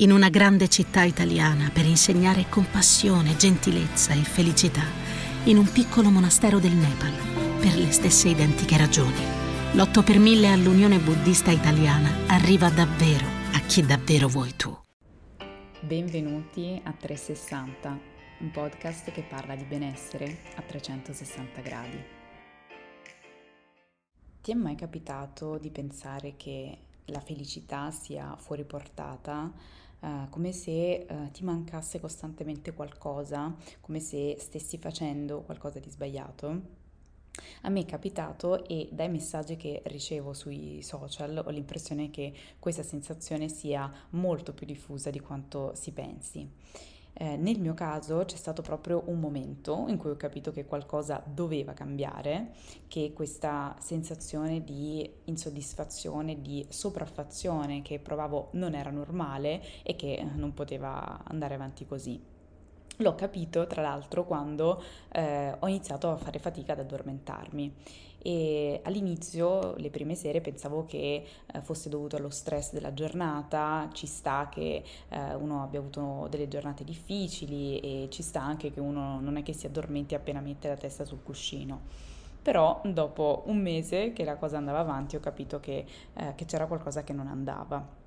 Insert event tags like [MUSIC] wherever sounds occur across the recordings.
in una grande città italiana per insegnare compassione, gentilezza e felicità, in un piccolo monastero del Nepal, per le stesse identiche ragioni. L'8 per 1000 all'Unione Buddista Italiana arriva davvero a chi davvero vuoi tu. Benvenuti a 360, un podcast che parla di benessere a 360 gradi. Ti è mai capitato di pensare che la felicità sia fuori portata, eh, come se eh, ti mancasse costantemente qualcosa, come se stessi facendo qualcosa di sbagliato. A me è capitato e dai messaggi che ricevo sui social ho l'impressione che questa sensazione sia molto più diffusa di quanto si pensi. Eh, nel mio caso c'è stato proprio un momento in cui ho capito che qualcosa doveva cambiare, che questa sensazione di insoddisfazione, di sopraffazione che provavo non era normale e che non poteva andare avanti così. L'ho capito tra l'altro quando eh, ho iniziato a fare fatica ad addormentarmi e all'inizio, le prime sere, pensavo che eh, fosse dovuto allo stress della giornata, ci sta che eh, uno abbia avuto delle giornate difficili e ci sta anche che uno non è che si addormenti appena mette la testa sul cuscino. Però dopo un mese che la cosa andava avanti ho capito che, eh, che c'era qualcosa che non andava.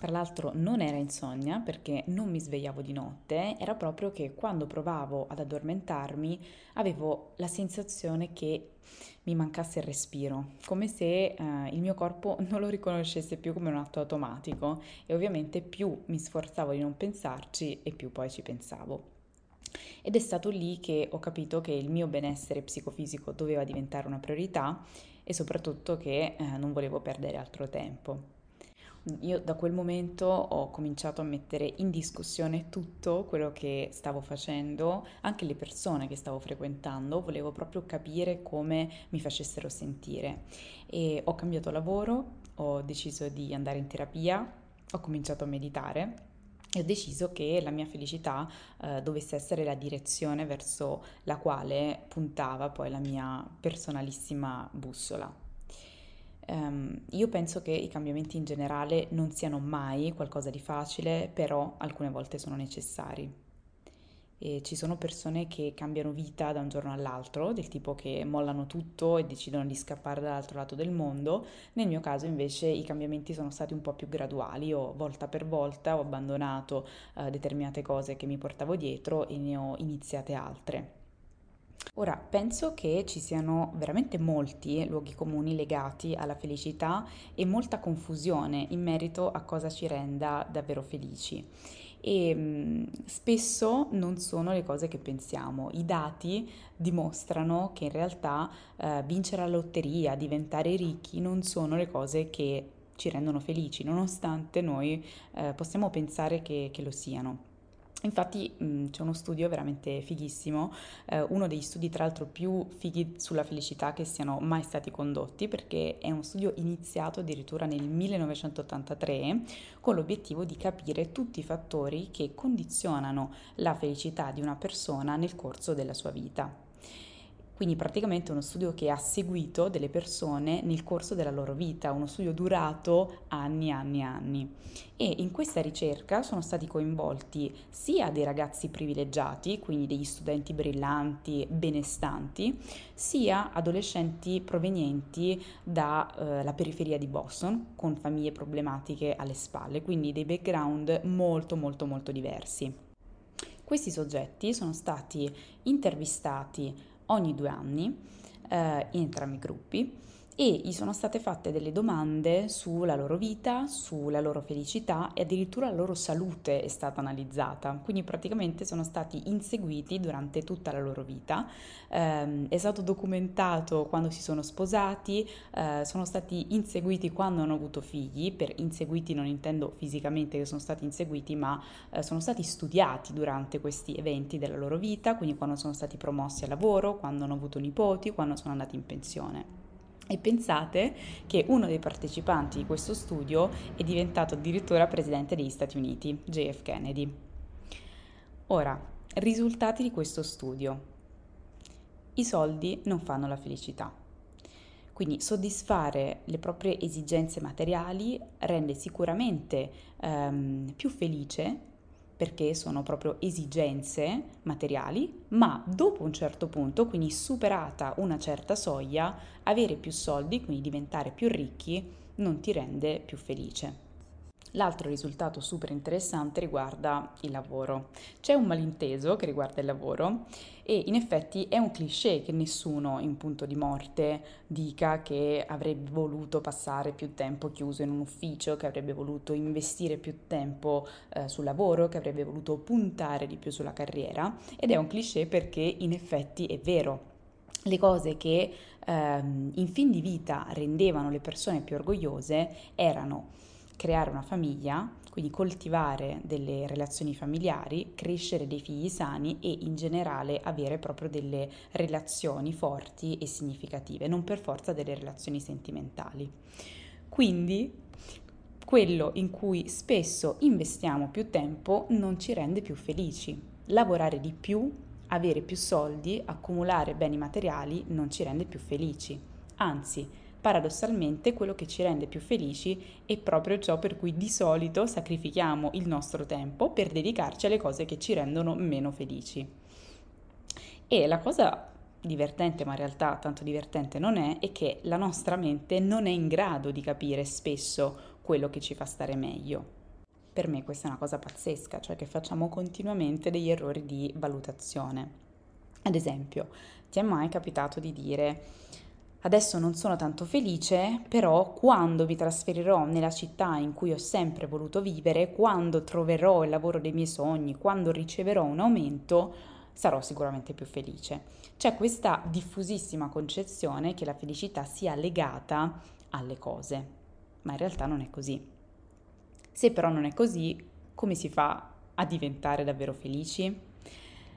Tra l'altro non era insonnia perché non mi svegliavo di notte, era proprio che quando provavo ad addormentarmi avevo la sensazione che mi mancasse il respiro, come se eh, il mio corpo [LAUGHS] non lo riconoscesse più come un atto automatico e ovviamente più mi sforzavo di non pensarci e più poi ci pensavo. Ed è stato lì che ho capito che il mio benessere psicofisico doveva diventare una priorità e soprattutto che eh, non volevo perdere altro tempo. Io da quel momento ho cominciato a mettere in discussione tutto quello che stavo facendo, anche le persone che stavo frequentando, volevo proprio capire come mi facessero sentire. E ho cambiato lavoro, ho deciso di andare in terapia, ho cominciato a meditare e ho deciso che la mia felicità eh, dovesse essere la direzione verso la quale puntava poi la mia personalissima bussola. Um, io penso che i cambiamenti in generale non siano mai qualcosa di facile, però alcune volte sono necessari. E ci sono persone che cambiano vita da un giorno all'altro, del tipo che mollano tutto e decidono di scappare dall'altro lato del mondo. Nel mio caso invece i cambiamenti sono stati un po' più graduali, ho volta per volta ho abbandonato uh, determinate cose che mi portavo dietro e ne ho iniziate altre. Ora, penso che ci siano veramente molti luoghi comuni legati alla felicità e molta confusione in merito a cosa ci renda davvero felici. E mm, spesso non sono le cose che pensiamo. I dati dimostrano che in realtà eh, vincere la lotteria, diventare ricchi non sono le cose che ci rendono felici, nonostante noi eh, possiamo pensare che, che lo siano. Infatti mh, c'è uno studio veramente fighissimo, eh, uno degli studi tra l'altro più fighi sulla felicità che siano mai stati condotti, perché è uno studio iniziato addirittura nel 1983 con l'obiettivo di capire tutti i fattori che condizionano la felicità di una persona nel corso della sua vita. Quindi praticamente uno studio che ha seguito delle persone nel corso della loro vita, uno studio durato anni, e anni, e anni. E in questa ricerca sono stati coinvolti sia dei ragazzi privilegiati, quindi degli studenti brillanti, benestanti, sia adolescenti provenienti dalla eh, periferia di Boston, con famiglie problematiche alle spalle, quindi dei background molto molto molto diversi. Questi soggetti sono stati intervistati ogni due anni eh, in entrambi i gruppi e gli sono state fatte delle domande sulla loro vita, sulla loro felicità e addirittura la loro salute è stata analizzata. Quindi praticamente sono stati inseguiti durante tutta la loro vita. Eh, è stato documentato quando si sono sposati, eh, sono stati inseguiti quando hanno avuto figli. Per inseguiti non intendo fisicamente che sono stati inseguiti, ma eh, sono stati studiati durante questi eventi della loro vita, quindi quando sono stati promossi al lavoro, quando hanno avuto nipoti, quando sono andati in pensione. E pensate che uno dei partecipanti di questo studio è diventato addirittura presidente degli Stati Uniti, JF Kennedy. Ora, risultati di questo studio. I soldi non fanno la felicità. Quindi soddisfare le proprie esigenze materiali rende sicuramente ehm, più felice perché sono proprio esigenze materiali, ma dopo un certo punto, quindi superata una certa soglia, avere più soldi, quindi diventare più ricchi, non ti rende più felice. L'altro risultato super interessante riguarda il lavoro. C'è un malinteso che riguarda il lavoro e in effetti è un cliché che nessuno in punto di morte dica che avrebbe voluto passare più tempo chiuso in un ufficio, che avrebbe voluto investire più tempo eh, sul lavoro, che avrebbe voluto puntare di più sulla carriera ed è un cliché perché in effetti è vero. Le cose che ehm, in fin di vita rendevano le persone più orgogliose erano creare una famiglia, quindi coltivare delle relazioni familiari, crescere dei figli sani e in generale avere proprio delle relazioni forti e significative, non per forza delle relazioni sentimentali. Quindi quello in cui spesso investiamo più tempo non ci rende più felici. Lavorare di più, avere più soldi, accumulare beni materiali non ci rende più felici. Anzi, paradossalmente quello che ci rende più felici è proprio ciò per cui di solito sacrifichiamo il nostro tempo per dedicarci alle cose che ci rendono meno felici. E la cosa divertente, ma in realtà tanto divertente non è, è che la nostra mente non è in grado di capire spesso quello che ci fa stare meglio. Per me questa è una cosa pazzesca, cioè che facciamo continuamente degli errori di valutazione. Ad esempio, ti è mai capitato di dire Adesso non sono tanto felice, però quando mi trasferirò nella città in cui ho sempre voluto vivere, quando troverò il lavoro dei miei sogni, quando riceverò un aumento, sarò sicuramente più felice. C'è questa diffusissima concezione che la felicità sia legata alle cose, ma in realtà non è così. Se però non è così, come si fa a diventare davvero felici?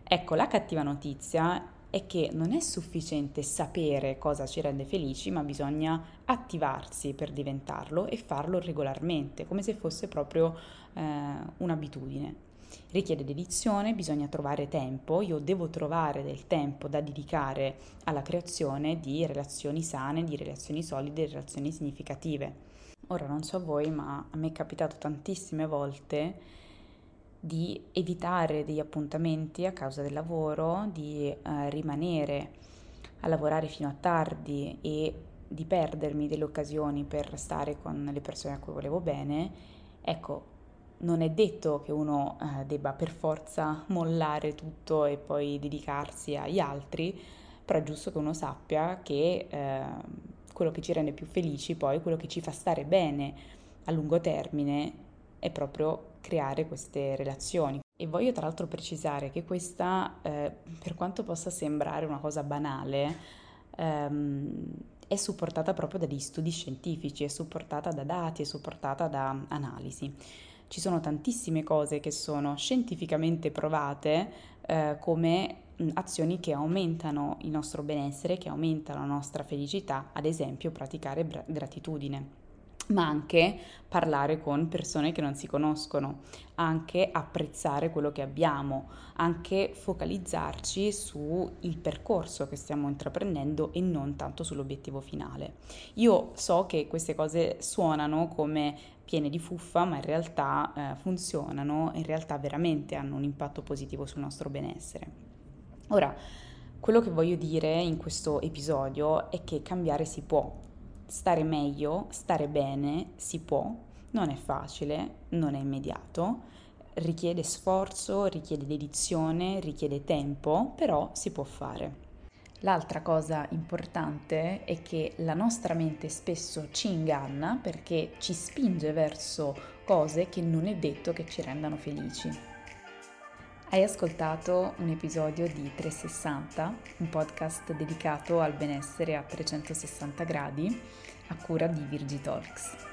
Ecco, la cattiva notizia è che non è sufficiente sapere cosa ci rende felici, ma bisogna attivarsi per diventarlo e farlo regolarmente, come se fosse proprio eh, un'abitudine. Richiede dedizione, bisogna trovare tempo, io devo trovare del tempo da dedicare alla creazione di relazioni sane, di relazioni solide, di relazioni significative. Ora non so voi, ma a me è capitato tantissime volte di evitare degli appuntamenti a causa del lavoro, di eh, rimanere a lavorare fino a tardi e di perdermi delle occasioni per stare con le persone a cui volevo bene, ecco, non è detto che uno eh, debba per forza mollare tutto e poi dedicarsi agli altri, però è giusto che uno sappia che eh, quello che ci rende più felici, poi quello che ci fa stare bene a lungo termine, è proprio creare queste relazioni. E voglio tra l'altro precisare che questa, eh, per quanto possa sembrare una cosa banale, ehm, è supportata proprio dagli studi scientifici, è supportata da dati, è supportata da analisi. Ci sono tantissime cose che sono scientificamente provate eh, come azioni che aumentano il nostro benessere, che aumentano la nostra felicità, ad esempio praticare gratitudine ma anche parlare con persone che non si conoscono, anche apprezzare quello che abbiamo, anche focalizzarci sul percorso che stiamo intraprendendo e non tanto sull'obiettivo finale. Io so che queste cose suonano come piene di fuffa, ma in realtà eh, funzionano, in realtà veramente hanno un impatto positivo sul nostro benessere. Ora, quello che voglio dire in questo episodio è che cambiare si può, stare meglio, stare bene si può, non è facile, non è immediato, richiede sforzo, richiede dedizione, richiede tempo, però si può fare. L'altra cosa importante è che la nostra mente spesso ci inganna perché ci spinge verso cose che non è detto che ci rendano felici. Hai ascoltato un episodio di 360, un podcast dedicato al benessere a 360 gradi a cura di Virgi Talks.